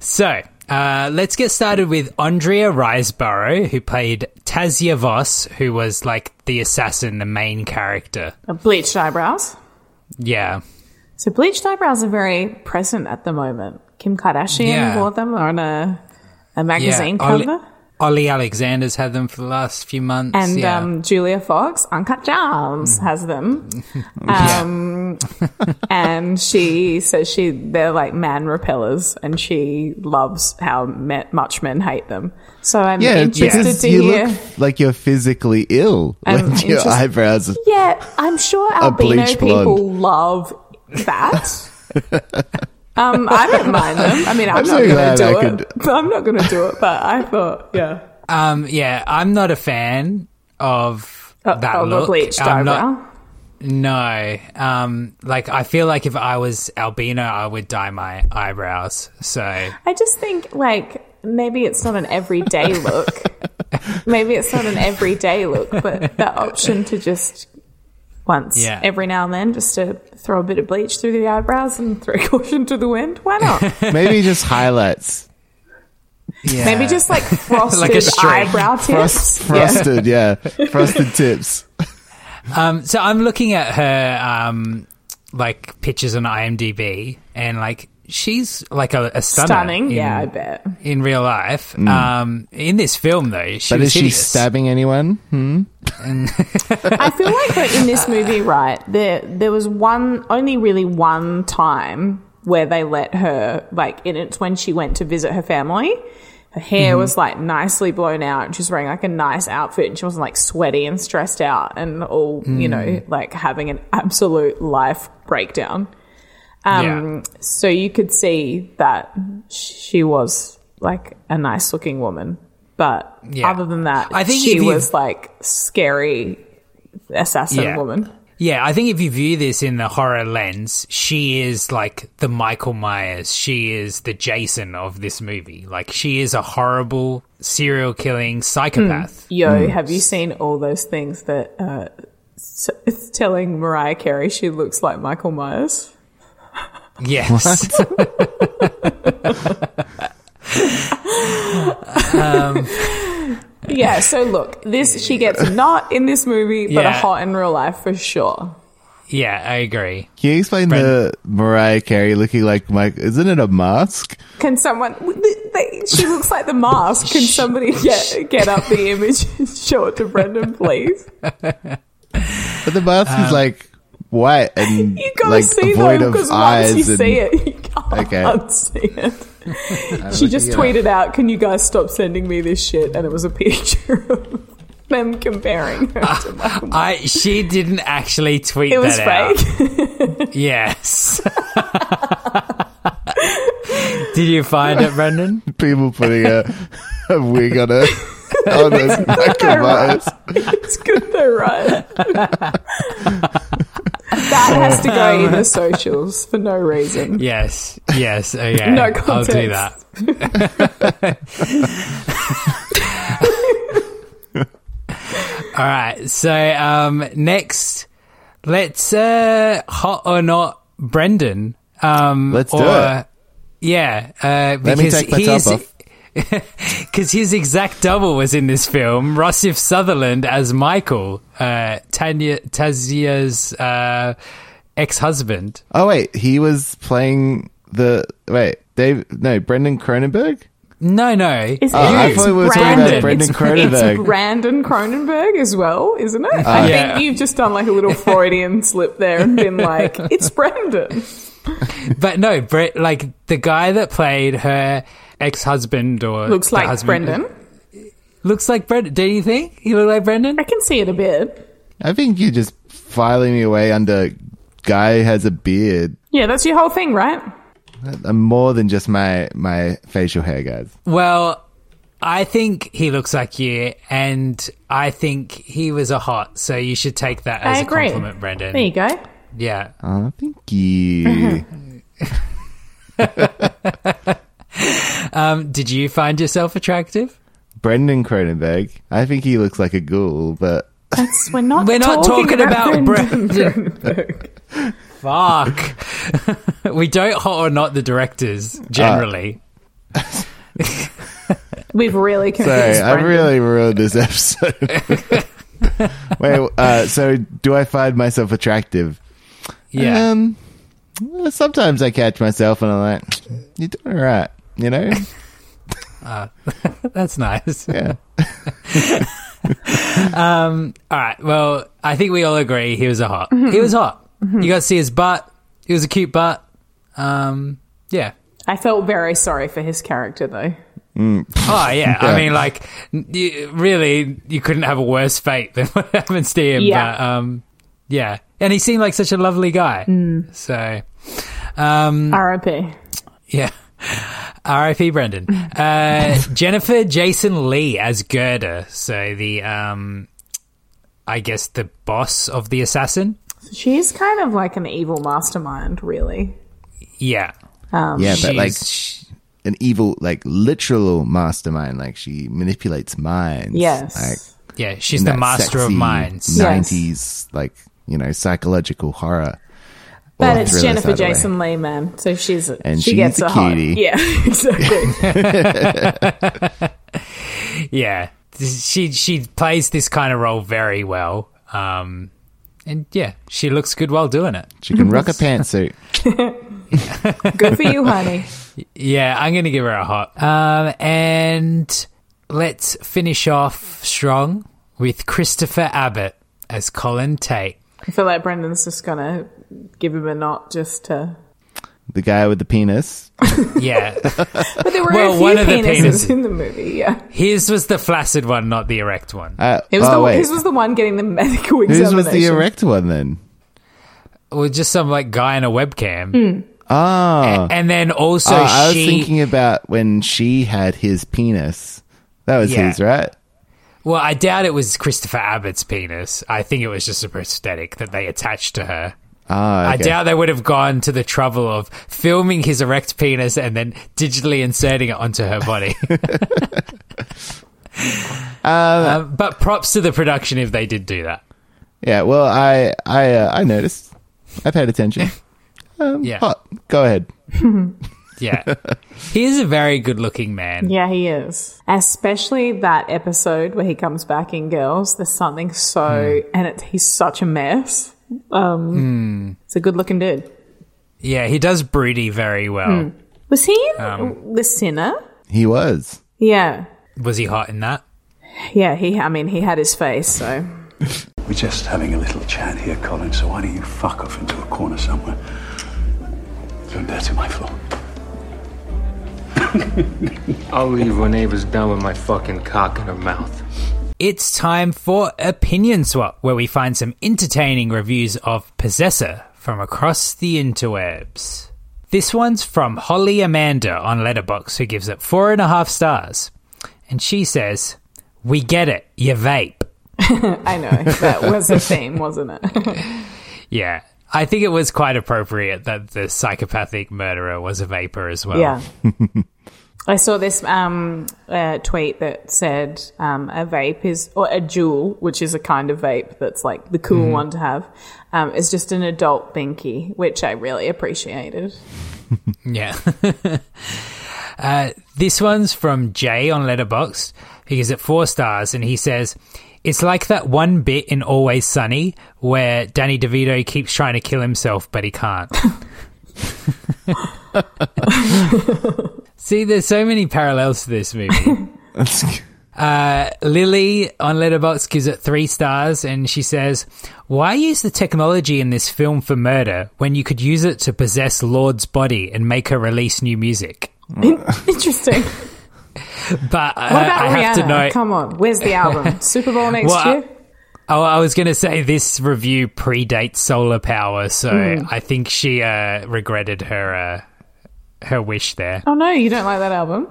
So, uh, let's get started with Andrea Riseborough, who played Tasya Vos, who was like the assassin, the main character. Bleached eyebrows. Yeah. So bleached eyebrows are very present at the moment. Kim Kardashian Yeah. wore them on a a magazine yeah. Cover. Olly Alexander's had them for the last few months. And yeah. um, Julia Fox, Uncut Gems, has them. Um, and she says she they're like man repellers, and she loves how me- much men hate them. So I'm yeah, interested because to you hear. look like you're physically ill I'm when your eyebrows. Are- Yeah, I'm sure albino people blonde. love that. Um, I don't mind them. I mean, I'm, I'm not so going glad to I do could- it. I'm not going to do it, but I thought, yeah. um, yeah, I'm not a fan of Uh, that of look. bleached I'm not- eyebrow. No, um, like I feel like if I was albino, I would dye my eyebrows. So I just think, like, maybe it's not an everyday look. maybe it's not an everyday look, but the option to just once Yeah. every now and then just to throw a bit of bleach through the eyebrows and throw caution to the wind. Why not? Maybe just highlights. yeah. Maybe just like frosted Like eyebrow tips. Frost, Yeah. frosted, yeah. Frosted tips. Um, so I'm looking at her um, like pictures on IMDb, and like she's like a, a stunner Stunning. in, yeah, I bet. in real life. Um, in this film, though, she But was is she stabbing anyone? Hmm? I feel like that in this movie, right, there there was one only really one time where they let her like and it's when she went to visit her family. Her hair was like nicely blown out. and She was wearing like a nice outfit and she wasn't like sweaty and stressed out and all, you know, like having an absolute life breakdown. Um, so you could see that she was like a nice looking woman. But Yeah. other than that, I think she was like scary assassin Yeah. woman. Yeah, I think if you view this in the horror lens, she is like the Michael Myers. She is the Jason of this movie. Like, she is a horrible serial killing psychopath. Yo, have you seen all those things that uh, s- it's telling Mariah Carey she looks like Michael Myers? Yes. um, Yeah, so look, this she gets not in this movie, but a Yeah. hot in real life for sure. yeah, I agree. Can you explain the Mariah Carey looking like Mike? Isn't it a mask? Can someone? They, they, she looks like the mask. Can somebody get get up the image and show it to Brendan, please? But the mask is like white and You gotta like see void though, of because eyes. once you and, see it, you can't Okay. unsee it. she just tweeted out, "Can you guys stop sending me this shit?" And it was a picture of them comparing her uh, to Michael. I she didn't actually tweet It was that fake. out. Yes. Did you find it, Brendan? people putting a, a wig on a on a Michael Myers. it's good though, right? That has to go in the socials for no reason. Yes. Yes. Okay. No I'll do that. All right. So um, next, let's uh, hot or not Brendan. Um, Let's do or- it. Yeah, uh, Let me take my he's top off. because his exact double was in this film. Rossif Sutherland as Michael, uh, Tanya Tasya's uh, ex-husband. Oh wait, he was playing the wait, Dave. No, Brendan Cronenberg. It's, No, no, Oh, I it's thought we were talking about Brendan it's, Cronenberg. It's Brandon Cronenberg as well, isn't it? I Yeah. think you've just done like a little Freudian slip there and been like, "It's Brandon." but no, Brett, like the guy that played her ex-husband or Looks like husband- Brendan. Looks like Brendan. Do you think he look like Brendan? I can see it a bit. I think you're just filing me away under guy has a beard. Yeah, that's your whole thing, right? I'm more than just my my facial hair, guys. Well, I think he looks like you, and I think he was a hot. So you should take that as I a agree. compliment, Brendan. There you go. Yeah. Thank you. Um, did you find yourself attractive? Brendan Cronenberg. I think he looks like a ghoul, but That's we're not. We're not talking about Brendan Brendan. Cronenberg. Fuck. we don't hot or not the directors generally. We've really sorry, confused I really ruined this episode. Wait, uh, so do I find myself attractive? Yeah. Um, sometimes I catch myself and I'm like, "You're doing all right," you know? That's nice. Yeah. Um, all right. Well, I think we all agree he was a hot. Mm-hmm. He was hot. You got to see his butt. He was a cute butt. Um, yeah. I felt very sorry for his character though. Oh yeah. Yeah. I mean, like, you, really, you couldn't have a worse fate than what happens to him. Yeah. But, um, yeah. And he seemed like such a lovely guy. Mm. So, um, R.I.P. Yeah. R.I.P. Brendan. Uh, Jennifer Jason Leigh as Girder. So the, um, I guess the boss of the assassin. She's kind of like an evil mastermind, really. Yeah. Um, Yeah, but like She's- sh- an evil, like literal mastermind. Like she manipulates minds. Yes. Like Yeah. She's the that master of sexy minds. Yes. 90s, like, you know, psychological horror. But it's Jennifer. Jason Leigh, man. So she's And she she's gets a a hot. Yeah, exactly. Yeah. She, she plays this kind of role very well. Um, and yeah, she looks good while doing it. She can rock a pantsuit. Good for you, honey. Yeah, I'm going to give her a hot. Um, and let's finish off strong with Christopher Abbott as Colin Tate. I feel like Brendan's just gonna give him a knot just to. the guy with the penis. Yeah. But there were Well, a few one of the penises penises- in the movie. Yeah, His was the flaccid one, not the erect one. Uh, it was oh, the wait. his was the one getting the medical Whose examination. was the erect one then? Or just some like guy in a webcam. Hmm. Oh. And then also Oh, I was she. thinking about when she had his penis. That was Yeah. his, right? Well, I doubt it was Christopher Abbott's penis. I think it was just a prosthetic that they attached to her. Oh, I doubt they would have gone to the trouble of filming his erect penis and then digitally inserting it onto her body. Um, but props to the production if they did do that. Yeah, well, I I uh, I noticed. I paid attention. Um, Yeah. hot. Go ahead. Yeah. he is a very good looking man. Yeah, he is. Especially that episode where he comes back in Girls. There's something so, Hmm. and it, he's such a mess. Um, It's a good looking dude. Yeah, he does broody very well. Was he in Um, The Sinner? He was. Yeah. Was he hot in that? Yeah, he, I mean, he had his face, so. We're just having a little chat here, Colin, so why don't you fuck off into a corner somewhere? Don't dare to my floor. I'll leave when Ava's done with my fucking cock in her mouth. It's time for Opinion Swap, where we find some entertaining reviews of Possessor from across the interwebs. This one's from Holly Amanda on Letterboxd, who gives it four and a half stars. And she says, We get it, you vape. I know. That was a theme, wasn't it? Yeah. I think it was quite appropriate that the psychopathic murderer was a vapor as well. Yeah. I saw this um, uh, tweet that said um, a vape is, or a Juul, which is a kind of vape that's like the cool Mhm. one to have, um, is just an adult binky, which I really appreciated. Yeah. uh, this one's from Jay on Letterboxd. He gives it four stars and he says, It's like that one bit in Always Sunny where Danny DeVito keeps trying to kill himself, but he can't. See, there's so many parallels to this movie. Uh, Lily on Letterboxd gives it three stars, and she says, "Why use the technology in this film for murder when you could use it to possess Lorde's body and make her release new music?" Interesting. But uh, what about I Rihanna? have to know. Come on, where's the album? Super Bowl next Well, year? Oh, I was going to say this review predates solar power, so Hmm. I think she uh, regretted her uh, her wish there. Oh no, you don't like that album?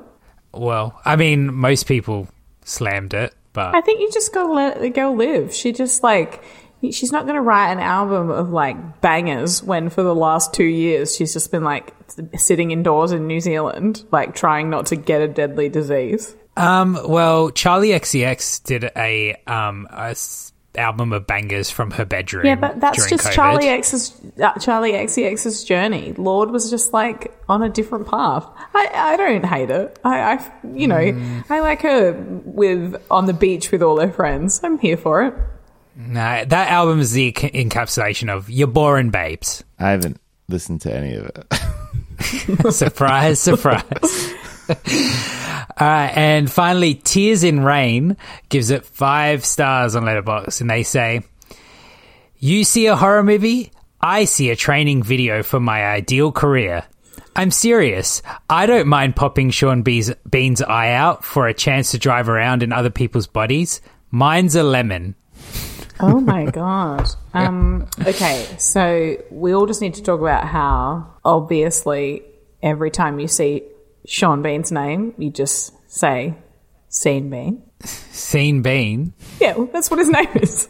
Well, I mean, most people slammed it, but I think you just gotta let the girl live. She just like she's not gonna write an album of like bangers when for the last two years she's just been like sitting indoors in New Zealand, like trying not to get a deadly disease. Um, well, Charli XCX did a um a album of bangers from her bedroom. Yeah, but that's just COVID. Charli X's uh, Charli XCX's journey. Lorde was just like on a different path. I, I don't hate it. I, I you know Mm. I like her with on the beach with all her friends. I'm here for it. No, that album is the encapsulation of "You're boring, babes." I haven't listened to any of it. surprise, surprise. Uh, and finally, Tears in Rain gives it five stars on Letterboxd, and they say, "You see a horror movie, I see a training video for my ideal career. I'm serious. I don't mind popping Sean Bean's, Bean's eye out for a chance to drive around in other people's bodies. Mine's a lemon." Oh my god. Um, okay, so we all just need to talk about how obviously every time you see Sean Bean's name, you just say Sean Bean. Sean Bean. Yeah, well, that's what his name is.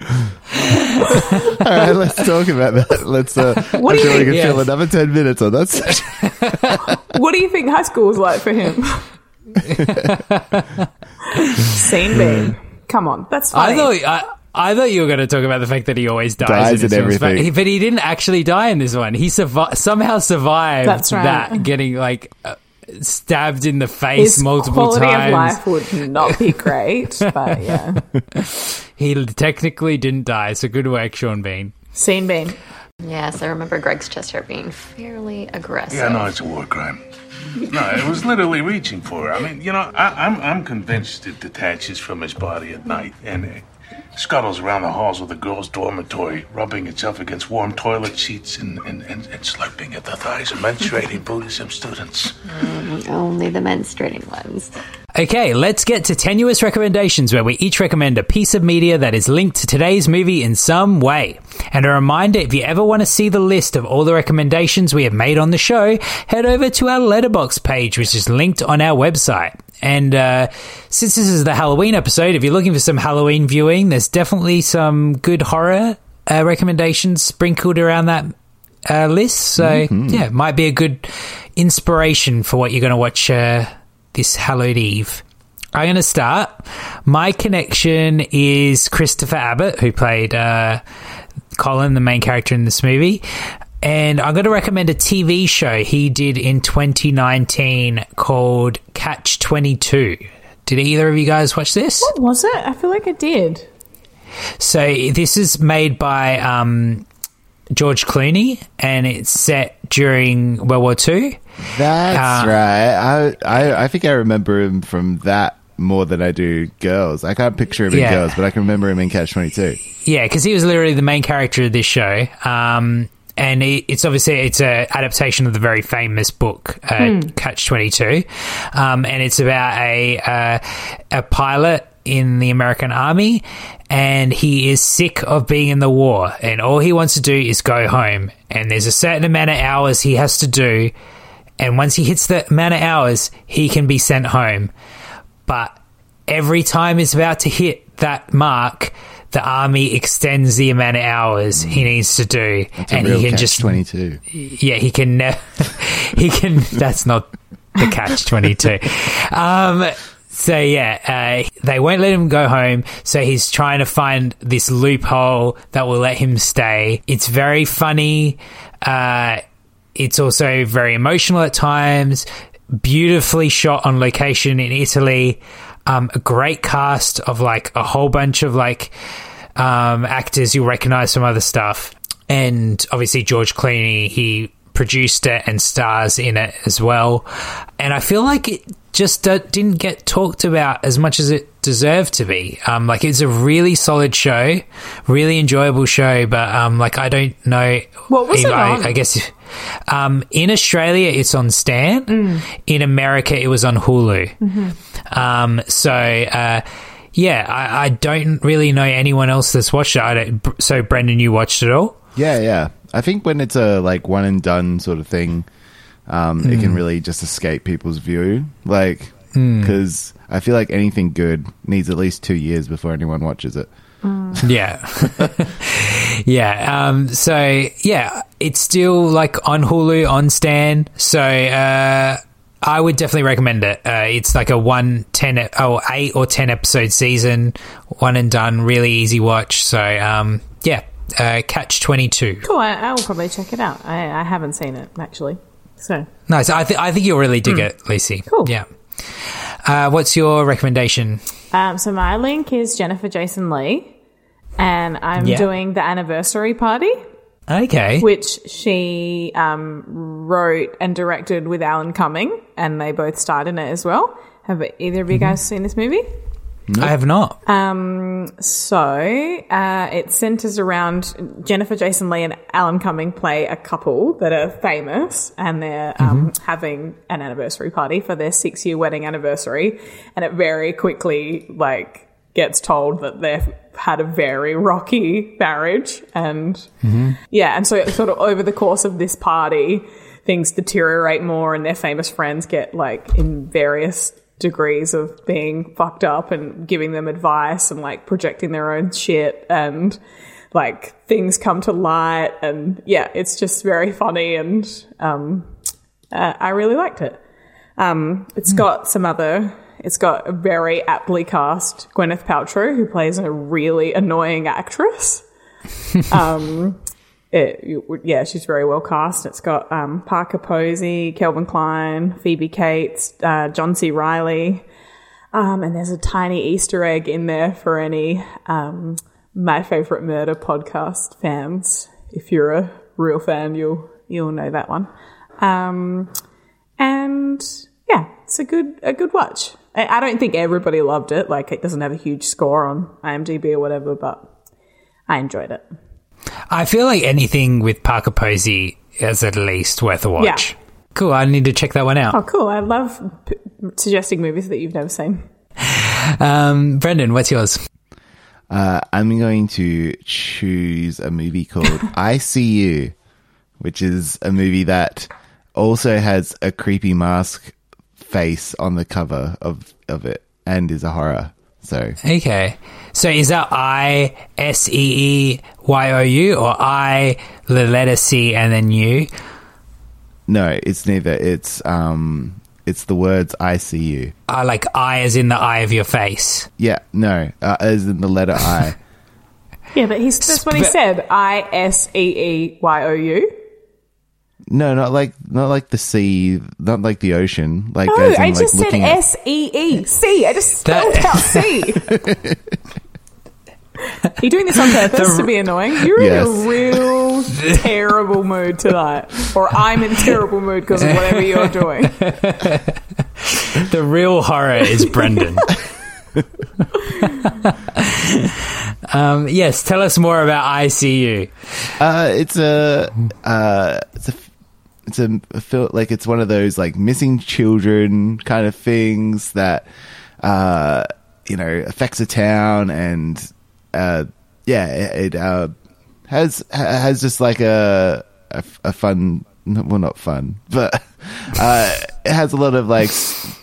All right, let's talk about that. Let's. Uh, What I'm do you sure we think? can fill another ten minutes on that. what do you think high school was like for him? Scene Bean. Come on, that's I thought I, I thought you were going to talk about the fact that he always dies, Dies in his in films, but he, but he didn't actually die in this one. He survi- somehow survived That's right. that, getting like uh, stabbed in the face His multiple quality times. of life would not be great, but yeah. He technically didn't die, so good work, Sean Bean. Scene Bean. Yes, I remember Greg's chest hair being fairly aggressive. Yeah, no, it's a war crime. No, it was literally reaching for her. I mean, you know, I, I'm I'm convinced it detaches from his body at night, and it scuttles around the halls of the girls' dormitory, rubbing itself against warm toilet seats and, and, and, and slurping at the thighs of menstruating Buddhism students. Mm, only the menstruating ones. Okay, let's get to tenuous recommendations where we each recommend a piece of media that is linked to today's movie in some way. And a reminder if you ever want to see the list of all the recommendations we have made on the show, head over to our Letterboxd page, which is linked on our website. And uh, since this is the Halloween episode, if you're looking for some Halloween viewing, there's definitely some good horror uh, recommendations sprinkled around that uh, list. So, Mhm. yeah, might be a good inspiration for what you're going to watch uh, this Hallowed Eve. I'm going to start. My connection is Christopher Abbott, who played uh, Colin, the main character in this movie. And I'm going to recommend a TV show he did in 2019 called Catch 22. Did either of you guys watch this? What was it? I feel like it did. So this is made by um, George Clooney, and it's set during World War Two. That's Uh, right. I, I I think I remember him from that more than I do Girls. I can't picture him in Girls, but I can remember him in Catch Twenty Two. Yeah, because he was literally the main character of this show. Um, and it, it's obviously it's a adaptation of the very famous book uh, Hmm. Catch Twenty Two, um, and it's about a uh, a pilot in the American Army, and he is sick of being in the war, and all he wants to do is go home. And there's a certain amount of hours he has to do, and once he hits the amount of hours, he can be sent home. But every time he's about to hit that mark, the army extends the amount of hours he needs to do, a and he can just Twenty Two. yeah, he can never. he can. That's not the catch twenty two. Um. So yeah, uh, they won't let him go home. So he's trying to find this loophole that will let him stay. It's very funny. Uh, it's also very emotional at times. Beautifully shot on location in Italy. Um, a great cast of like a whole bunch of like um, actors you'll recognize from other stuff. And obviously, George Clooney, he produced it and stars in it as well. And I feel like it just didn't get talked about as much as it deserved to be. Um, like, it's a really solid show, really enjoyable show, but um, like, I don't know. What was it I, on? I guess um, in Australia, it's on Stan. Mm. In America, it was on Hulu. Mm-hmm. Um, so, uh, yeah, I, I don't really know anyone else that's watched it. I don't, so, Brendan, you watched it all? Yeah, yeah. I think when it's a like one and done sort of thing, um, it can Mm. really just escape people's view. Like, Mm. because I feel like anything good needs at least two years before anyone watches it. Yeah. yeah. Um, so, yeah, it's still like on Hulu, on Stan. So, uh, I would definitely recommend it. Uh, it's like a one, 10, e- oh, eight or 10 episode season, one and done, really easy watch. So, um, yeah, uh, Catch 22. Cool. I, I will probably check it out. I, I haven't seen it actually. So Nice. I, th- I think you'll really dig Hmm. it, Lucy. Cool. Yeah. Uh, what's your recommendation? Um, so my link is Jennifer Jason Leigh, and I'm Yeah. doing the anniversary party, Okay. which she um, wrote and directed with Alan Cumming, and they both starred in it as well. Have either of you guys seen this movie? I have not. Um, so uh, it centers around Jennifer Jason Leigh and Alan Cumming play a couple that are famous, and they're um, having an anniversary party for their six year wedding anniversary, and it very quickly like gets told that they've had a very rocky marriage, and yeah, and so sort of over the course of this party, things deteriorate more, and their famous friends get like in various degrees of being fucked up and giving them advice and like projecting their own shit and like things come to light and yeah it's just very funny and um uh, i really liked it. Um it's got some other it's got a very aptly cast gwyneth paltrow who plays a really annoying actress. Um it, yeah, she's very well cast. It's got um, Parker Posey, Kevin Kline, Phoebe Cates, uh, John C. Reilly, um, and there's a tiny Easter egg in there for any um, My Favorite Murder podcast fans. If you're a real fan, you'll you'll know that one. Um, and yeah, it's a good a good watch. I, I don't think everybody loved it. Like it doesn't have a huge score on IMDb or whatever, but I enjoyed it. I feel like anything with Parker Posey is at least worth a watch. Yeah. Cool. I need to check that one out. Oh, cool! I love p- suggesting movies that you've never seen. Um, Brendan, what's yours? Uh, I'm going to choose a movie called I See You, which is a movie that also has a creepy mask face on the cover of, of it and is a horror. So Okay. So is that I S E E Y O U or I the letter C and then U? no, it's neither. It's um, it's the words I see you. Uh, like I as in the eye of your face. Yeah, no, uh, as in the letter I. Yeah, but he's that's what he said. I S E E Y O U. No, not like not like the sea, not like the ocean. Like No, as in, I like, just said S E E C. I just spelled That- out C. Are you doing this on purpose The- to be annoying? You're Yes. in a real terrible mood tonight, or I'm in terrible mood because of whatever you're doing. The real horror is Brendan. um, yes, tell us more about ICU. Uh, it's a uh, it's a it's a, a fil- like it's one of those like missing children kind of things that uh you know affects a town and uh yeah it, it uh has has just like a a, a fun well not fun but uh it has a lot of like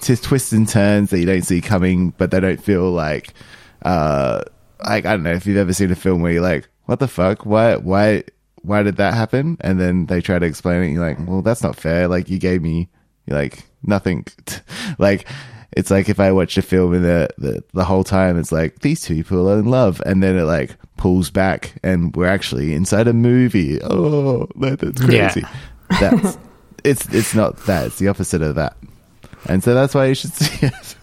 t- twists and turns that you don't see coming but they don't feel like uh like I don't know if you've ever seen a film where you're like what the fuck? Why why why did that happen and then they try to explain it you're like well that's not fair like you gave me like nothing like it's like if I watched a film and the, the the whole time it's like these two people are in love and then it like pulls back and we're actually inside a movie. Oh, that, that's Yeah. crazy. That's it's it's not that. It's the opposite of that. And so that's why you should see it.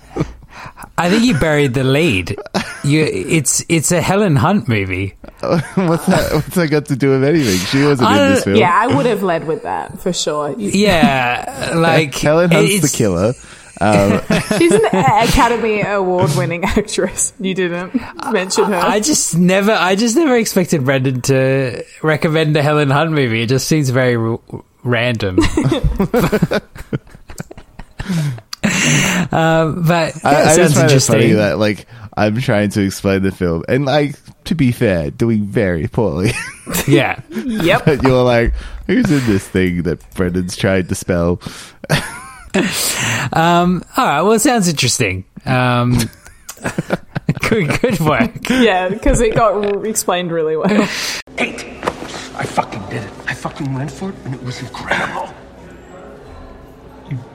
I think you buried the lead. You, it's it's a Helen Hunt movie. what's that? What's that got to do with anything? She wasn't I in this film. Yeah, I would have led with that for sure. Yeah, like Helen Hunt's the killer. Um, She's an Academy Award winning actress. You didn't mention her. I just never, I just never expected Brendan to recommend a Helen Hunt movie. It just seems very r- I, random. um, but yeah, I it just sounds find it funny interesting. that like I'm trying to explain the film and like to be fair, doing very poorly. yeah, yep. but you're like, who's in this thing that Brendan's trying to spell? Um, all right. Well, it sounds interesting. Um, good, good work. Yeah, because it got r- explained really well. Eight. I fucking did it. I fucking went for it, and it was incredible.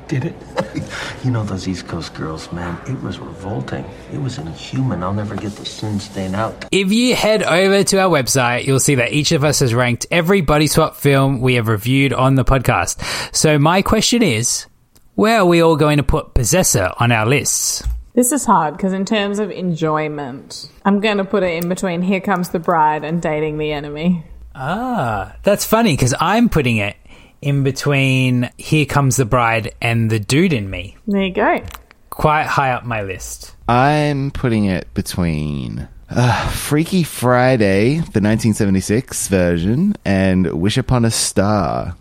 You did it? You know those East Coast girls, man. It was revolting. It was inhuman. I'll never get the sin stain out. If you head over to our website, you'll see that each of us has ranked every body swap film we have reviewed on the podcast. So my question is, where are we all going to put Possessor on our lists? This is hard because, in terms of enjoyment, I'm going to put it in between Here Comes the Bride and Dating the Enemy. Ah, that's funny because I'm putting it in between Here Comes the Bride and The Dude in Me. There you go. Quite high up my list. I'm putting it between uh, Freaky Friday, the 1976 version, and Wish Upon a Star.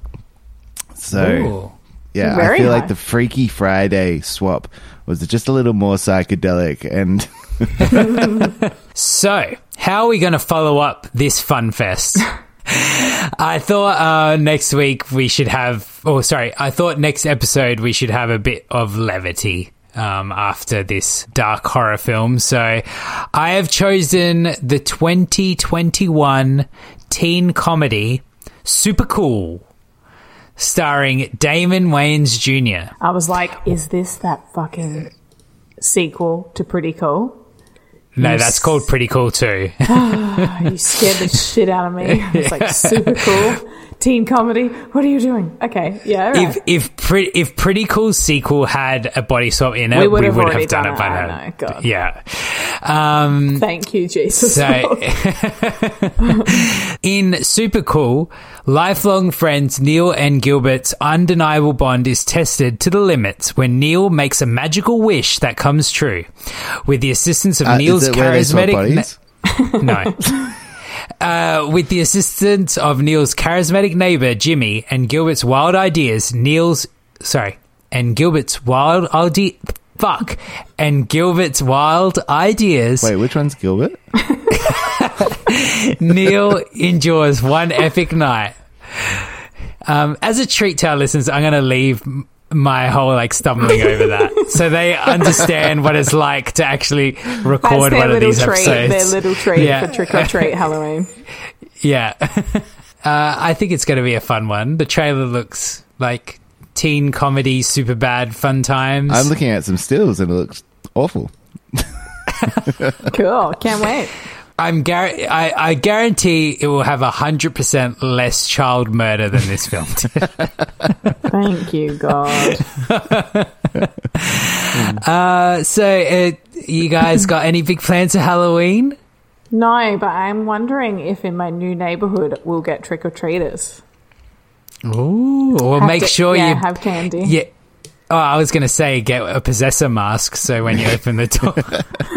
So, Ooh. yeah, I feel high. like the Freaky Friday swap was just a little more psychedelic and. So, how are we going to follow up this fun fest? I thought uh, next week we should have, oh, sorry, I thought next episode we should have a bit of levity um, after this dark horror film. So, I have chosen the 2021 teen comedy Super Cool, starring Damon Wayans Jr. I was like, is this that fucking sequel to Pretty Cool? No, You that's s- called Pretty Cool too. you scared the shit out of me. It's like super cool. Teen comedy. What are you doing? Okay, yeah. all right. If if pretty if Pretty Cool sequel had a body swap in it, We we would would have have, done, done it by now. know, God. Yeah. Um, Thank you, Jesus. so in Super Cool, lifelong friends Neil and Gilbert's undeniable bond is tested to the limits when Neil makes a magical wish that comes true. With the assistance of Uh, is Neil's it where they swap charismatic bodies? no. Uh, with the assistance of Neil's charismatic neighbor Jimmy and Gilbert's wild ideas, Neil's sorry, and Gilbert's wild idea. Fuck, and Gilbert's wild ideas. Wait, which one's Gilbert? Neil endures one epic night. Um, as a treat to our listeners, I'm going to leave my whole like stumbling over that, so they understand what it's like to actually record one of these treat. episodes. Their little treat Yeah. for trick or treat Halloween. Yeah. uh, I think it's going to be a fun one. The trailer looks like teen comedy, super bad fun times. I'm looking at some stills and it looks awful. Cool. Can't wait. I'm gar- I, I guarantee it will have a hundred percent less child murder than this film. did. Thank you, God. uh, so, uh, you guys got any big plans for Halloween? No, but I'm wondering if in my new neighborhood we'll get trick or treaters. Ooh, or Have make to- sure yeah, you have candy. Yeah. Oh, I was going to say get a possessor mask so when you open the door.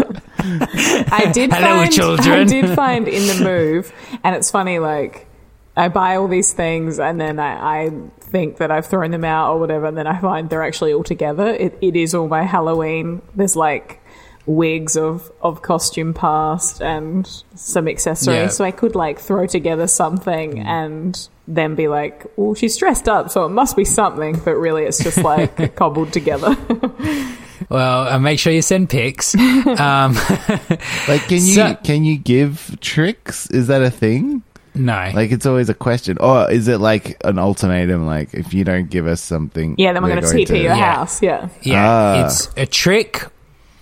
I did Hello, find, children. I did find in the move, and it's funny. Like I buy all these things, and then I, I think that I've thrown them out or whatever, and then I find they're actually all together. It, it is all my Halloween. There's like wigs of of costume past and some accessories, Yeah. so I could like throw together something mm. and then be like, "Oh, she's dressed up, so it must be something," but really, it's just like cobbled together. well, uh, make sure you send pics. Um, Like, can you So- can you give tricks? Is that a thing? No. Like, it's always a question. Or is it like an ultimatum? Like, if you don't give us something, yeah, then we're we're going to TP your Yeah. house. Yeah. Yeah, Ah. it's a trick,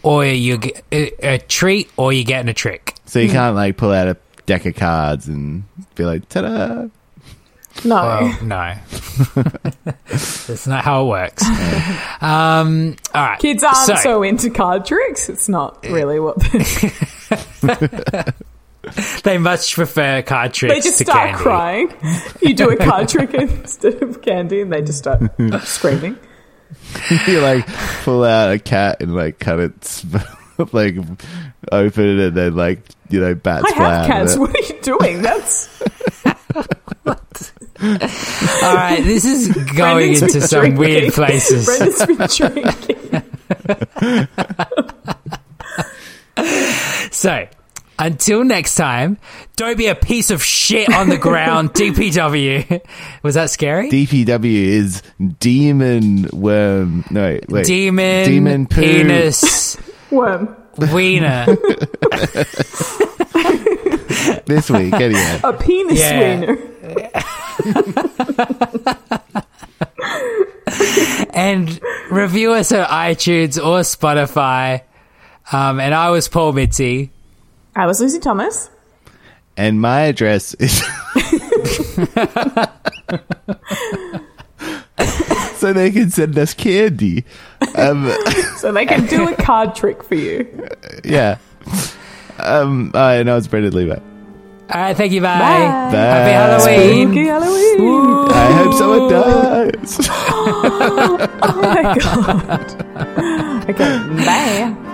or you get a, a treat, or you're getting a trick. So you can't like pull out a deck of cards and be like, ta-da! No. Well, no, that's not how it works. Um, all right, Kids aren't so, so, into card tricks. It's not really what they much prefer card tricks. they just to start candy. crying. You do a card trick instead of candy, and they just start screaming. you like pull out a cat and like cut its like open it and then like you know bats I have cats. What are you doing? That's All right, this is going Brendan's into some drinking. weird places. Brendan's been drinking. So, until next time, don't be a piece of shit on the ground, DPW. Was that scary? DPW is demon worm. No, wait, wait. Demon, demon poo. penis, Worm. wiener. This week, anyway. A penis Yeah. wiener. and review us on iTunes or Spotify. Um, and I was Paul Mitzi. I was Lucy Thomas. And my address is. so they can send us candy. Um, So they can do a card trick for you. yeah. Um, I know it's Brendan Levi. All right, thank you. Bye. Bye. Happy Halloween. Spooky Halloween. I hope someone dies. oh my god. Okay, bye.